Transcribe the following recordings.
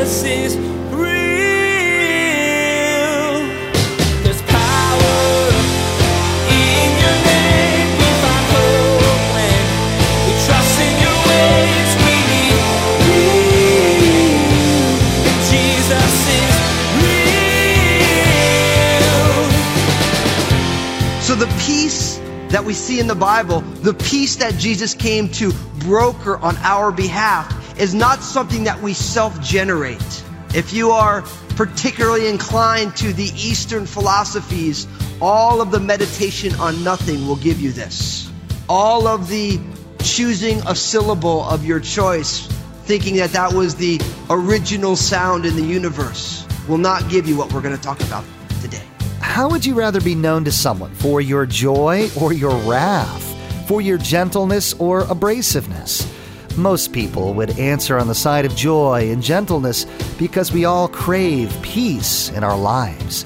Jesus is. So the peace that we see in the Bible, the peace that Jesus came to broker on our behalf, is not something that we self-generate. If you are particularly inclined to the Eastern philosophies, all of the meditation on nothing will give you this. All of the choosing a syllable of your choice, thinking that that was the original sound in the universe, will not give you what we're going to talk about today. How would you rather be known to someone? For your joy or your wrath? For your gentleness or abrasiveness? Most people would answer on the side of joy and gentleness because we all crave peace in our lives.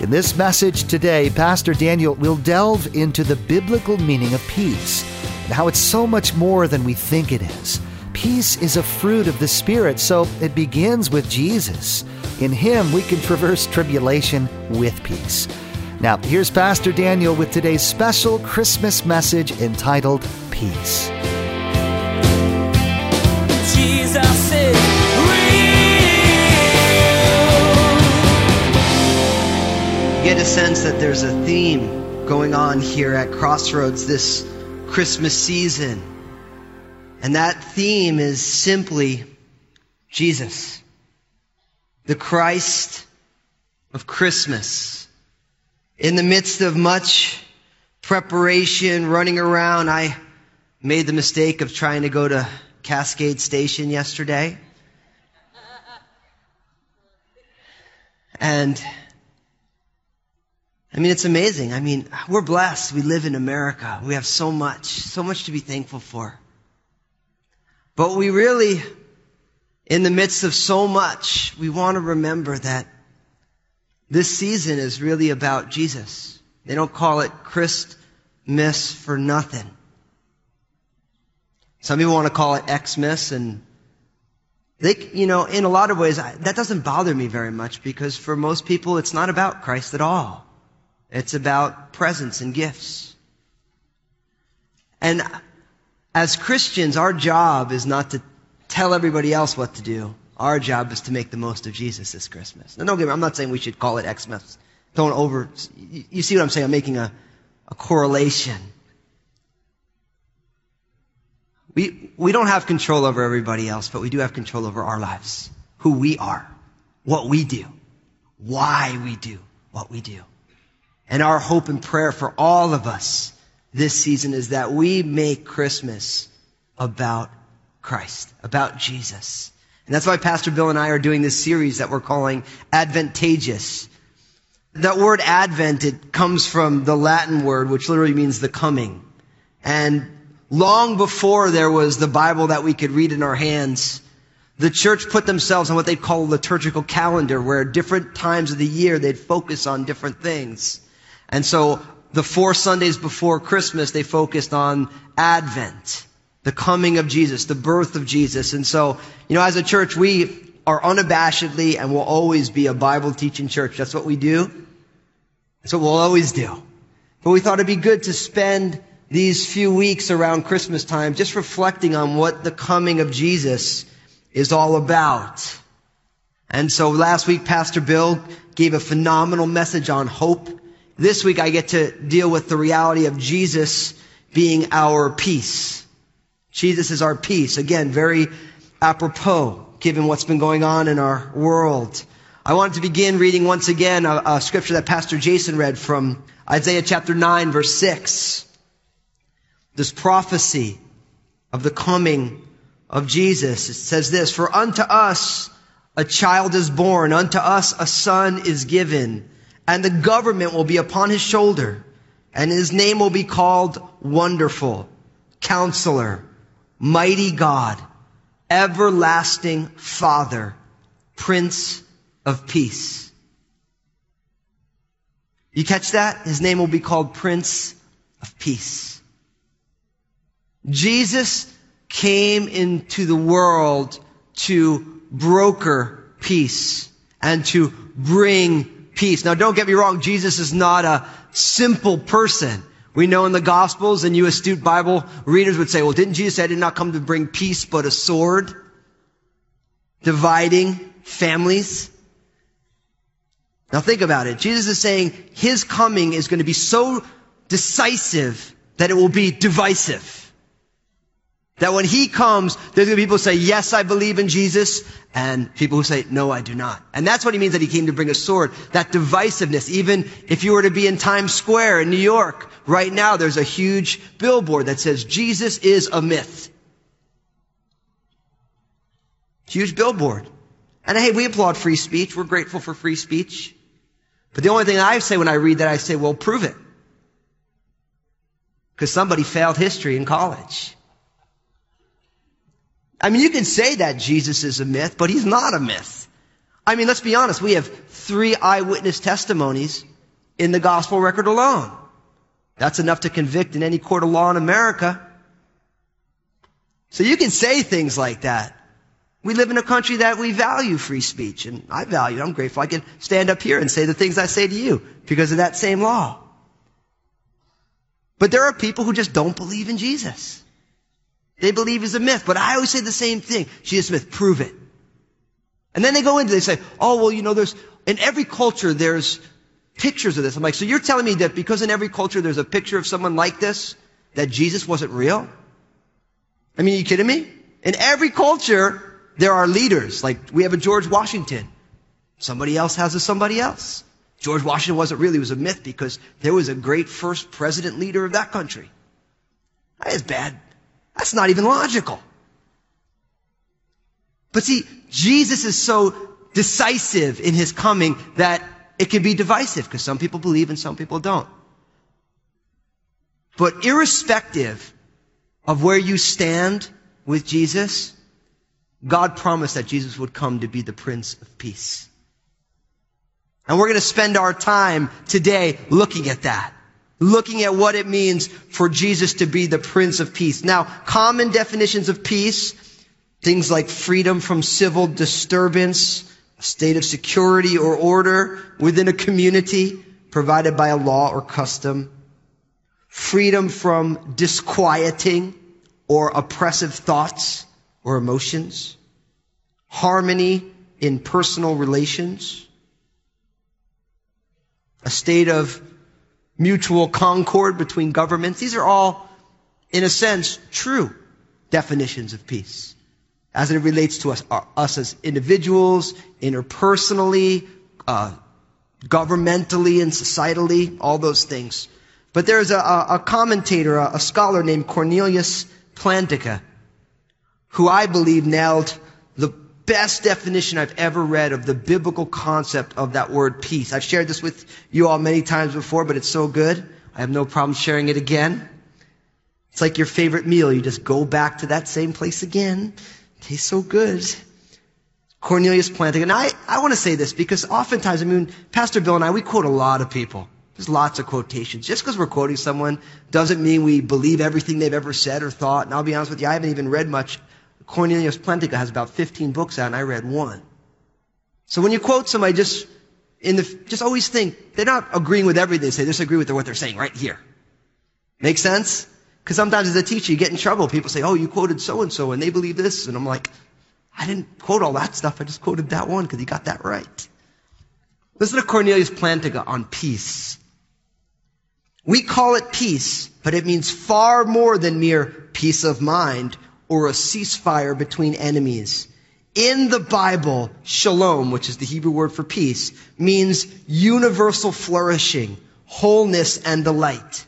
In this message today, Pastor Daniel will delve into the biblical meaning of peace and how it's so much more than we think it is. Peace is a fruit of the Spirit, so it begins with Jesus. In Him, we can traverse tribulation with peace. Now, here's Pastor Daniel with today's special Christmas message entitled Peace. Get a sense that there's a theme going on here at Crossroads this Christmas season. And that theme is simply Jesus, the Christ of Christmas. In the midst of much preparation, running around, I made the mistake of trying to go to Cascade Station yesterday. And I mean, it's amazing. I mean, we're blessed. We live in America. We have so much, so much to be thankful for. But we really, in the midst of so much, we want to remember that this season is really about Jesus. They don't call it Christmas for nothing. Some people want to call it Xmas and they, you know, in a lot of ways, that doesn't bother me very much because for most people, it's not about Christ at all. It's about presents and gifts. And as Christians, our job is not to tell everybody else what to do. Our job is to make the most of Jesus this Christmas. Now, don't get me, I'm not saying we should call it Xmas. Don't over, you see what I'm saying? I'm making a, a correlation. We, we don't have control over everybody else, but we do have control over our lives. Who we are. What we do. Why we do what we do. And our hope and prayer for all of us this season is that we make Christmas about Christ, about Jesus. And that's why Pastor Bill and I are doing this series that we're calling Adventageous. That word Advent, it comes from the Latin word, which literally means the coming. And long before there was the Bible that we could read in our hands, the church put themselves on what they call a liturgical calendar, where different times of the year they'd focus on different things. And so the four Sundays before Christmas, they focused on Advent, the coming of Jesus, the birth of Jesus. And so, you know, as a church, we are unabashedly and will always be a Bible teaching church. That's what we do. That's what we'll always do. But we thought it'd be good to spend these few weeks around Christmas time just reflecting on what the coming of Jesus is all about. And so last week, Pastor Bill gave a phenomenal message on hope. This week, I get to deal with the reality of Jesus being our peace. Jesus is our peace. Again, very apropos given what's been going on in our world. I wanted to begin reading once again a, a scripture that Pastor Jason read from Isaiah chapter 9 verse 6. This prophecy of the coming of Jesus. It says this, for unto us a child is born, unto us a son is given, and the government will be upon his shoulder, and his name will be called Wonderful, Counselor, Mighty God, Everlasting Father, Prince of Peace. You catch that? His name will be called Prince of Peace. Jesus came into the world to broker peace and to bring peace. Now don't get me wrong, Jesus is not a simple person. We know in the Gospels, and you astute Bible readers would say, well, didn't Jesus say I did not come to bring peace but a sword? Dividing families. Now think about it. Jesus is saying his coming is going to be so decisive that it will be divisive. That when he comes, there's going to be people who say, yes, I believe in Jesus, and people who say, no, I do not. And that's what he means that he came to bring a sword. That divisiveness. Even if you were to be in Times Square in New York, right now there's a huge billboard that says, Jesus is a myth. Huge billboard. And hey, we applaud free speech. We're grateful for free speech. But the only thing I say when I read that, I say, well, prove it. Because somebody failed history in college. I mean, you can say that Jesus is a myth, but he's not a myth. I mean, let's be honest. We have three eyewitness testimonies in the gospel record alone. That's enough to convict in any court of law in America. So you can say things like that. We live in a country that we value free speech, and I value it. I'm grateful. I can stand up here and say the things I say to you because of that same law. But there are people who just don't believe in Jesus. They believe he's a myth, but I always say the same thing. Jesus Smith, prove it. And then they go into, they say, oh, well, you know, there's, in every culture, there's pictures of this. I'm like, so you're telling me that because in every culture there's a picture of someone like this, that Jesus wasn't real? I mean, are you kidding me? In every culture, there are leaders. Like, we have a George Washington. Somebody else has a somebody else. George Washington wasn't really, he was a myth because there was a great first president leader of that country. That is bad that's not even logical. But see, Jesus is so decisive in his coming that it can be divisive because some people believe and some people don't. But irrespective of where you stand with Jesus, God promised that Jesus would come to be the Prince of Peace. And we're going to spend our time today looking at that looking at what it means for Jesus to be the Prince of Peace. Now, common definitions of peace, things like freedom from civil disturbance, a state of security or order within a community provided by a law or custom, freedom from disquieting or oppressive thoughts or emotions, harmony in personal relations, a state of mutual concord between governments. These are all, in a sense, true definitions of peace as it relates to us, us as individuals, interpersonally, uh, governmentally and societally, all those things. But there's a, a commentator, a, a scholar named Cornelius Plantinga, who I believe nailed best definition I've ever read of the biblical concept of that word peace. I've shared this with you all many times before, but it's so good. I have no problem sharing it again. It's like your favorite meal. You just go back to that same place again. It tastes so good. Cornelius Plantinga. And I, I want to say this because oftentimes, I mean, Pastor Bill and I, we quote a lot of people. There's lots of quotations. Just because we're quoting someone doesn't mean we believe everything they've ever said or thought. And I'll be honest with you, I haven't even read much Cornelius Plantinga has about 15 books out and I read one. So when you quote somebody, just in the, just always think they're not agreeing with everything they say. They just agree with what they're saying right here. Make sense? Because sometimes as a teacher, you get in trouble. People say, oh, you quoted so and so and they believe this. And I'm like, I didn't quote all that stuff. I just quoted that one because he got that right. Listen to Cornelius Plantinga on peace. We call it peace, but it means far more than mere peace of mind or a ceasefire between enemies. In the Bible, shalom, which is the Hebrew word for peace, means universal flourishing, wholeness, and delight.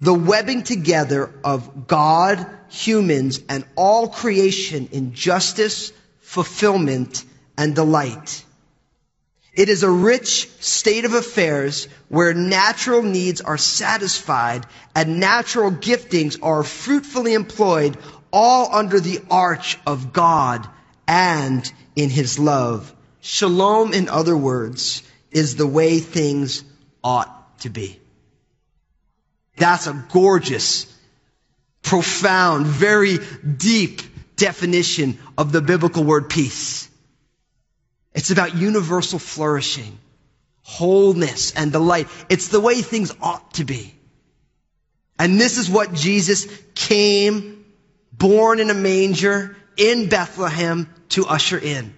The webbing together of God, humans, and all creation in justice, fulfillment, and delight. It is a rich state of affairs where natural needs are satisfied and natural giftings are fruitfully employed all under the arch of God and in His love. Shalom, in other words, is the way things ought to be. That's a gorgeous, profound, very deep definition of the biblical word peace. It's about universal flourishing, wholeness, and delight. It's the way things ought to be. And this is what Jesus came, born in a manger in Bethlehem to usher in.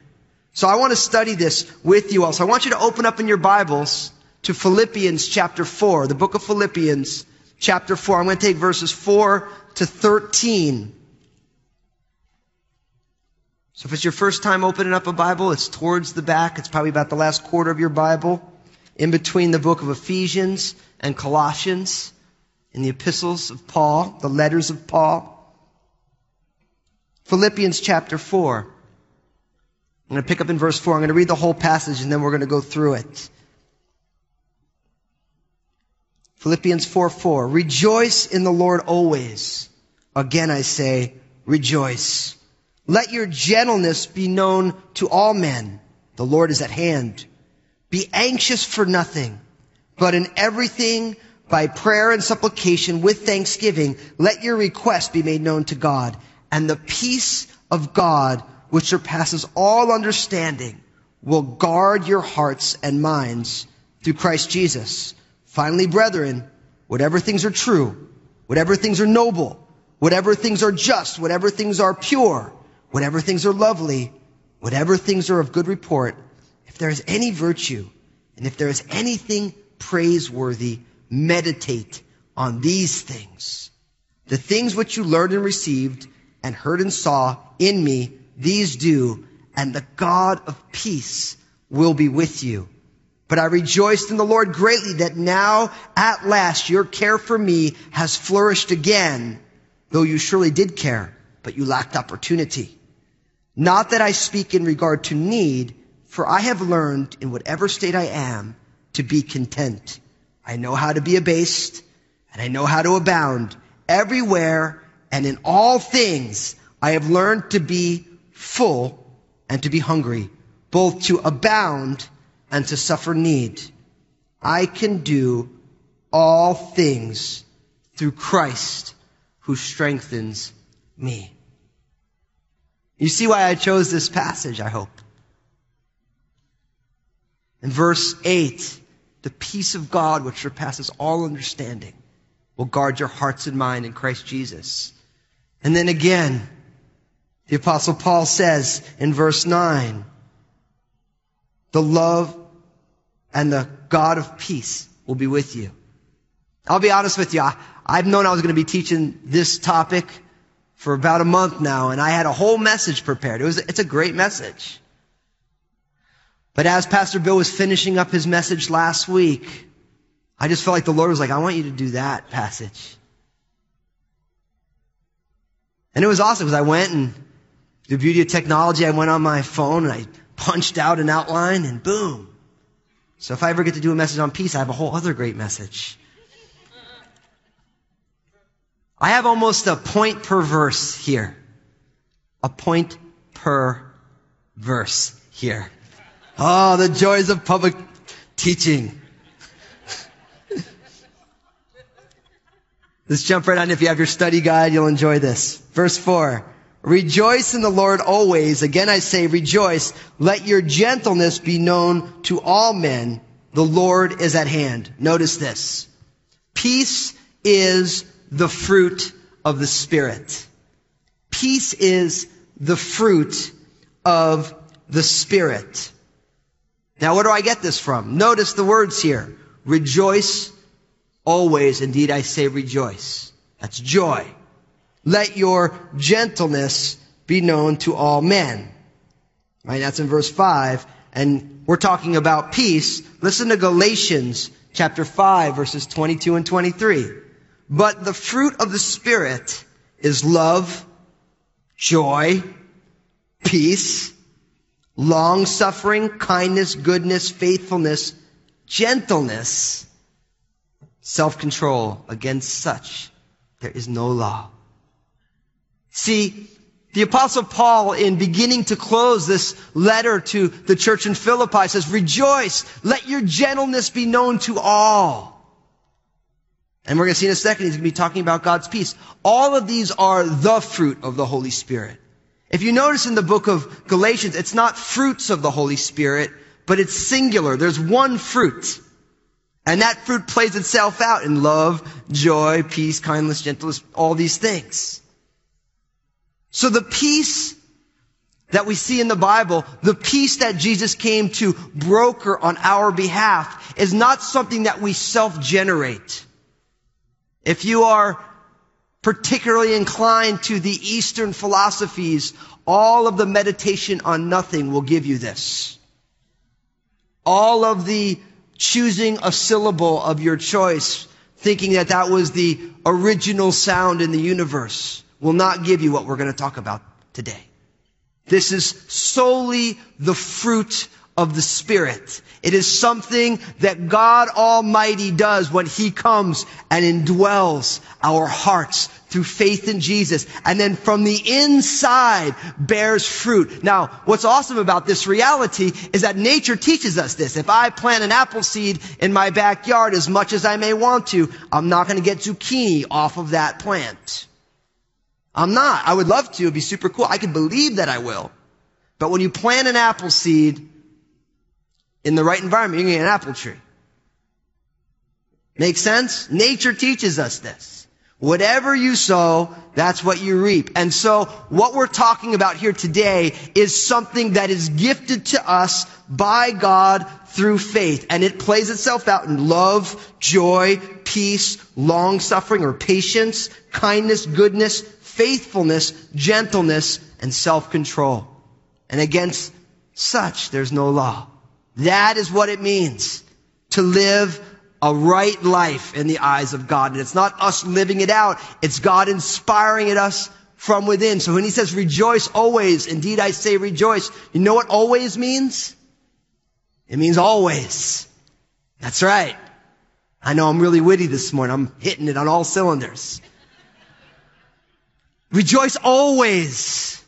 So I want to study this with you all. So I want you to open up in your Bibles to Philippians chapter 4, the book of Philippians chapter 4. I'm going to take verses 4 to 13. So if it's your first time opening up a Bible, it's towards the back. It's probably about the last quarter of your Bible, in between the book of Ephesians and Colossians, in the epistles of Paul, the letters of Paul. Philippians chapter 4. I'm going to pick up in verse 4. I'm going to read the whole passage and then we're going to go through it. Philippians 4 4. Rejoice in the Lord always. Again I say, rejoice. Let your gentleness be known to all men. The Lord is at hand. Be anxious for nothing, but in everything by prayer and supplication with thanksgiving, let your request be made known to God. And the peace of God, which surpasses all understanding, will guard your hearts and minds through Christ Jesus. Finally, brethren, whatever things are true, whatever things are noble, whatever things are just, whatever things are pure, whatever things are lovely, whatever things are of good report, if there is any virtue, and if there is anything praiseworthy, meditate on these things. The things which you learned and received and heard and saw in me, these do, and the God of peace will be with you. But I rejoiced in the Lord greatly that now at last your care for me has flourished again, though you surely did care, but you lacked opportunity. Not that I speak in regard to need, for I have learned in whatever state I am to be content. I know how to be abased and I know how to abound everywhere and in all things. I have learned to be full and to be hungry, both to abound and to suffer need. I can do all things through Christ who strengthens me. You see why I chose this passage, I hope. In verse 8, the peace of God, which surpasses all understanding, will guard your hearts and mind in Christ Jesus. And then again, the apostle Paul says in verse 9, the love and the God of peace will be with you. I'll be honest with you. I, I've known I was going to be teaching this topic for about a month now, and I had a whole message prepared. It was, it's a great message. But as Pastor Bill was finishing up his message last week, I just felt like the Lord was like, I want you to do that passage. And it was awesome because I went and the beauty of technology, I went on my phone and I punched out an outline and boom. So if I ever get to do a message on peace, I have a whole other great message. I have almost a point per verse here. A point per verse here. Oh, the joys of public teaching. Let's jump right on. If you have your study guide, you'll enjoy this. Verse 4. Rejoice in the Lord always. Again I say rejoice. Let your gentleness be known to all men. The Lord is at hand. Notice this. Peace is the fruit of the Spirit. Peace is the fruit of the Spirit. Now, where do I get this from? Notice the words here. Rejoice always. Indeed, I say rejoice. That's joy. Let your gentleness be known to all men. Right? That's in verse 5. And we're talking about peace. Listen to Galatians chapter 5 verses 22 and 23. But the fruit of the Spirit is love, joy, peace, long suffering, kindness, goodness, faithfulness, gentleness, self control. Against such there is no law. See, the apostle Paul, in beginning to close this letter to the church in Philippi, says, rejoice, let your gentleness be known to all. And we're going to see in a second, he's going to be talking about God's peace. All of these are the fruit of the Holy Spirit. If you notice in the book of Galatians, it's not fruits of the Holy Spirit, but it's singular. There's one fruit. And that fruit plays itself out in love, joy, peace, kindness, gentleness, all these things. So the peace that we see in the Bible, the peace that Jesus came to broker on our behalf is not something that we self-generate. If you are particularly inclined to the Eastern philosophies, all of the meditation on nothing will give you this. All of the choosing a syllable of your choice, thinking that that was the original sound in the universe, will not give you what we're going to talk about today. This is solely the fruit of the Spirit. It is something that God Almighty does when He comes and indwells our hearts through faith in Jesus. And then from the inside bears fruit. Now, what's awesome about this reality is that nature teaches us this. If I plant an apple seed in my backyard as much as I may want to, I'm not going to get zucchini off of that plant. I'm not. I would love to. It'd be super cool. I could believe that I will. But when you plant an apple seed in the right environment, you're going to get an apple tree. Make sense? Nature teaches us this. Whatever you sow, that's what you reap. And so what we're talking about here today is something that is gifted to us by God through faith. And it plays itself out in love, joy, peace, long suffering or patience, kindness, goodness, faithfulness, gentleness, and self-control. And against such there's no law. That is what it means to live a right life in the eyes of God. And it's not us living it out. It's God inspiring it us from within. So when he says rejoice always, indeed I say rejoice, you know what always means? It means always. That's right. I know I'm really witty this morning. I'm hitting it on all cylinders. Rejoice always,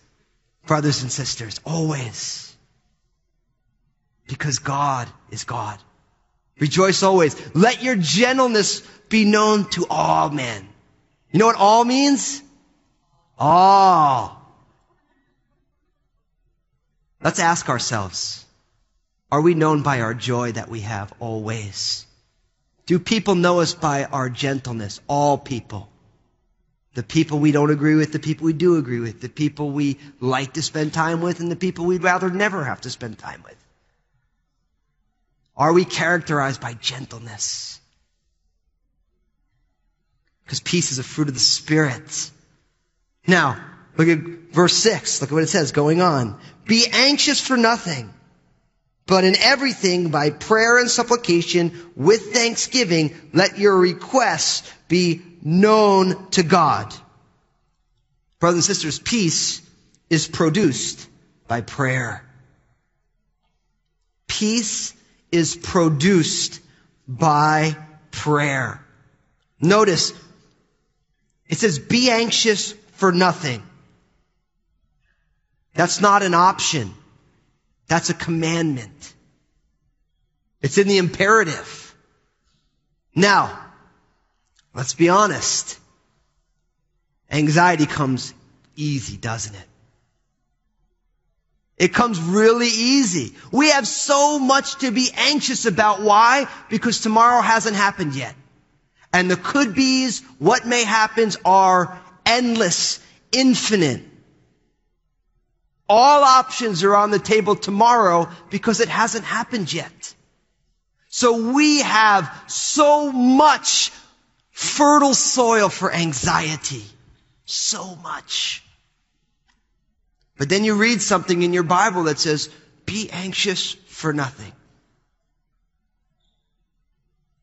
brothers and sisters, always. Because God is God. Rejoice always. Let your gentleness be known to all men. You know what all means? All. Let's ask ourselves, are we known by our joy that we have always? Do people know us by our gentleness? All people. The people we don't agree with, the people we do agree with, the people we like to spend time with, and the people we'd rather never have to spend time with. Are we characterized by gentleness? Because peace is a fruit of the Spirit. Now, look at verse 6. Look at what it says going on. Be anxious for nothing, but in everything by prayer and supplication with thanksgiving, let your requests be known to God. Brothers and sisters, peace is produced by prayer. Peace is produced by prayer. Notice, it says, be anxious for nothing. That's not an option. That's a commandment. It's in the imperative. Now, let's be honest. Anxiety comes easy, doesn't it? It comes really easy. We have so much to be anxious about. Why? Because tomorrow hasn't happened yet. And the could be's, what may happens are endless, infinite. All options are on the table tomorrow because it hasn't happened yet. So we have so much fertile soil for anxiety. So much. But then you read something in your Bible that says, be anxious for nothing.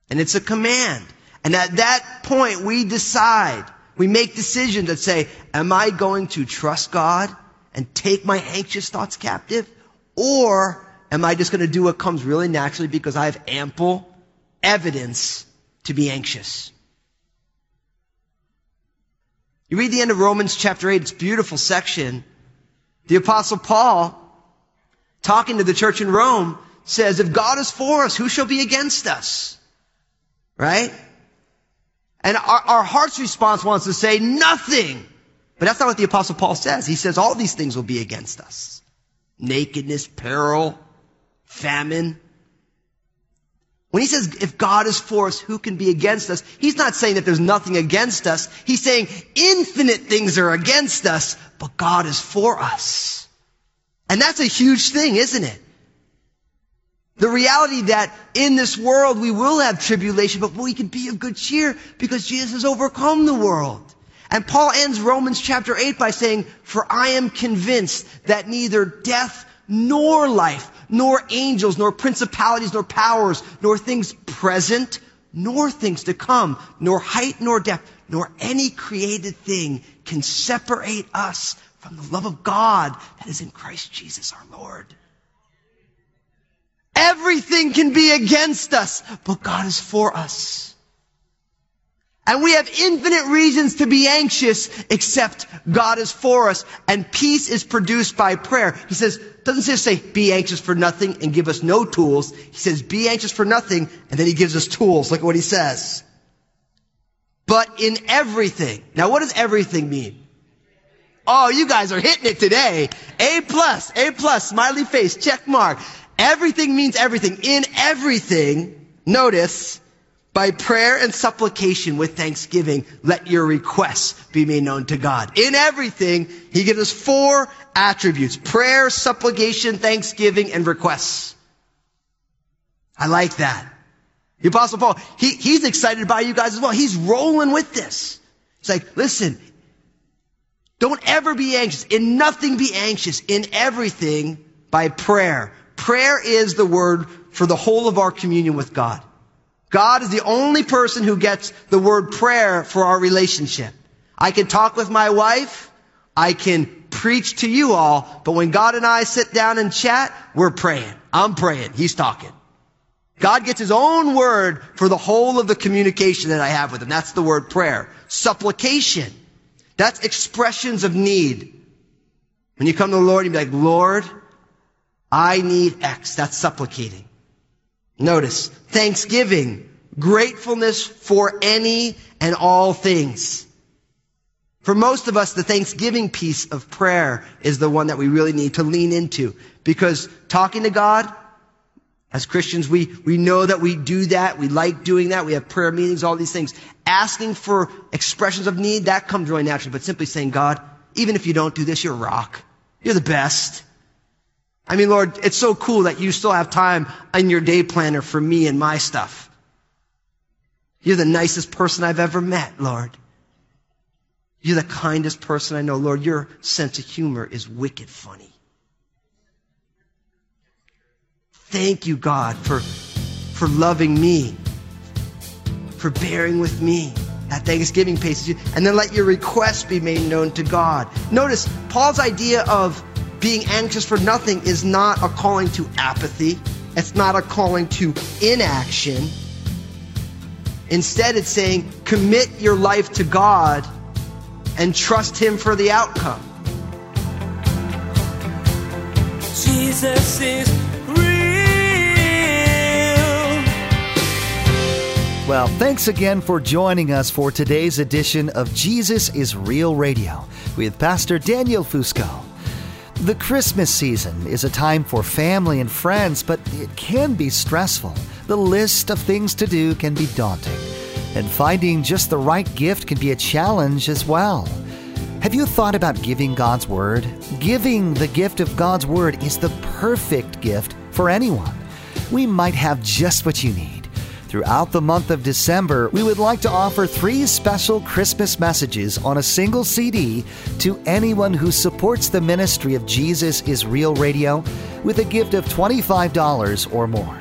And it's a command. And at that point, we decide, we make decisions that say, am I going to trust God and take my anxious thoughts captive? Or am I just going to do what comes really naturally because I have ample evidence to be anxious? You read the end of Romans chapter 8, it's a beautiful section. The apostle Paul, talking to the church in Rome, says, if God is for us, who shall be against us? Right? And our, our heart's response wants to say, nothing. But that's not what the apostle Paul says. He says all these things will be against us. Nakedness, peril, famine. When he says, if God is for us, who can be against us? He's not saying that there's nothing against us. He's saying infinite things are against us, but God is for us. And that's a huge thing, isn't it? The reality that in this world we will have tribulation, but we can be of good cheer because Jesus has overcome the world. And Paul ends Romans chapter 8 by saying, For I am convinced that neither death nor life, nor angels, nor principalities, nor powers, nor things present, nor things to come, nor height, nor depth, nor any created thing can separate us from the love of God that is in Christ Jesus our Lord. Everything can be against us, but God is for us. And we have infinite reasons to be anxious, except God is for us. And peace is produced by prayer. He says, doesn't just say, be anxious for nothing and give us no tools. He says, be anxious for nothing, and then he gives us tools. Look at what he says. But in everything. Now what does everything mean? Oh, you guys are hitting it today. A plus, A plus, smiley face, check mark. Everything means everything. In everything, notice, by prayer and supplication with thanksgiving, let your requests be made known to God. In everything, He gives us four attributes. Prayer, supplication, thanksgiving, and requests. I like that. The apostle Paul, he, he's excited by you guys as well. He's rolling with this. It's like, listen, don't ever be anxious. In nothing be anxious. In everything by prayer. Prayer is the word for the whole of our communion with God. God is the only person who gets the word prayer for our relationship. I can talk with my wife. I can preach to you all. But when God and I sit down and chat, we're praying. I'm praying. He's talking. God gets his own word for the whole of the communication that I have with him. That's the word prayer. Supplication. That's expressions of need. When you come to the Lord, you be like, Lord, I need X. That's supplicating. Notice, thanksgiving, gratefulness for any and all things. For most of us, the thanksgiving piece of prayer is the one that we really need to lean into because talking to God, as Christians, we, we know that we do that. We like doing that. We have prayer meetings, all these things. Asking for expressions of need, that comes really naturally. But simply saying, God, even if you don't do this, you're a rock. You're the best. I mean, Lord, it's so cool that you still have time in your day planner for me and my stuff. You're the nicest person I've ever met, Lord. You're the kindest person I know, Lord. Your sense of humor is wicked funny. Thank you, God, for, for loving me, for bearing with me. That Thanksgiving pace. And then let your requests be made known to God. Notice Paul's idea of being anxious for nothing is not a calling to apathy. It's not a calling to inaction. Instead, it's saying commit your life to God and trust Him for the outcome. Jesus is real. Well, thanks again for joining us for today's edition of Jesus is Real Radio with Pastor Daniel Fusco. The Christmas season is a time for family and friends, but it can be stressful. The list of things to do can be daunting, and finding just the right gift can be a challenge as well. Have you thought about giving God's Word? Giving the gift of God's Word is the perfect gift for anyone. We might have just what you need. Throughout the month of December, we would like to offer three special Christmas messages on a single CD to anyone who supports the ministry of Jesus is Real Radio with a gift of $25 or more.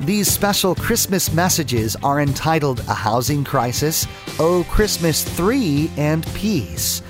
These special Christmas messages are entitled A Housing Crisis, Oh Christmas Tree, and Peace.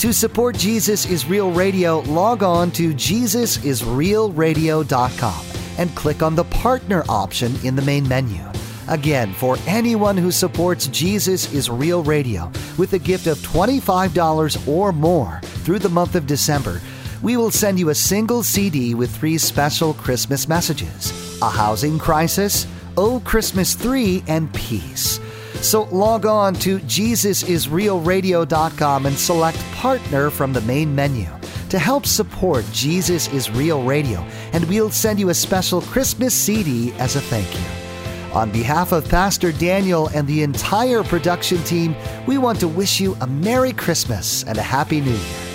To support Jesus is Real Radio, log on to JesusIsRealRadio.com and click on the partner option in the main menu. Again, for anyone who supports Jesus is Real Radio with a gift of $25 or more through the month of December, we will send you a single CD with three special Christmas messages A Housing Crisis, Oh Christmas Tree, and Peace. So log on to JesusIsRealRadio.com and select Partner from the main menu to help support Jesus is Real Radio, and we'll send you a special Christmas CD as a thank you. On behalf of Pastor Daniel and the entire production team, we want to wish you a Merry Christmas and a Happy New Year.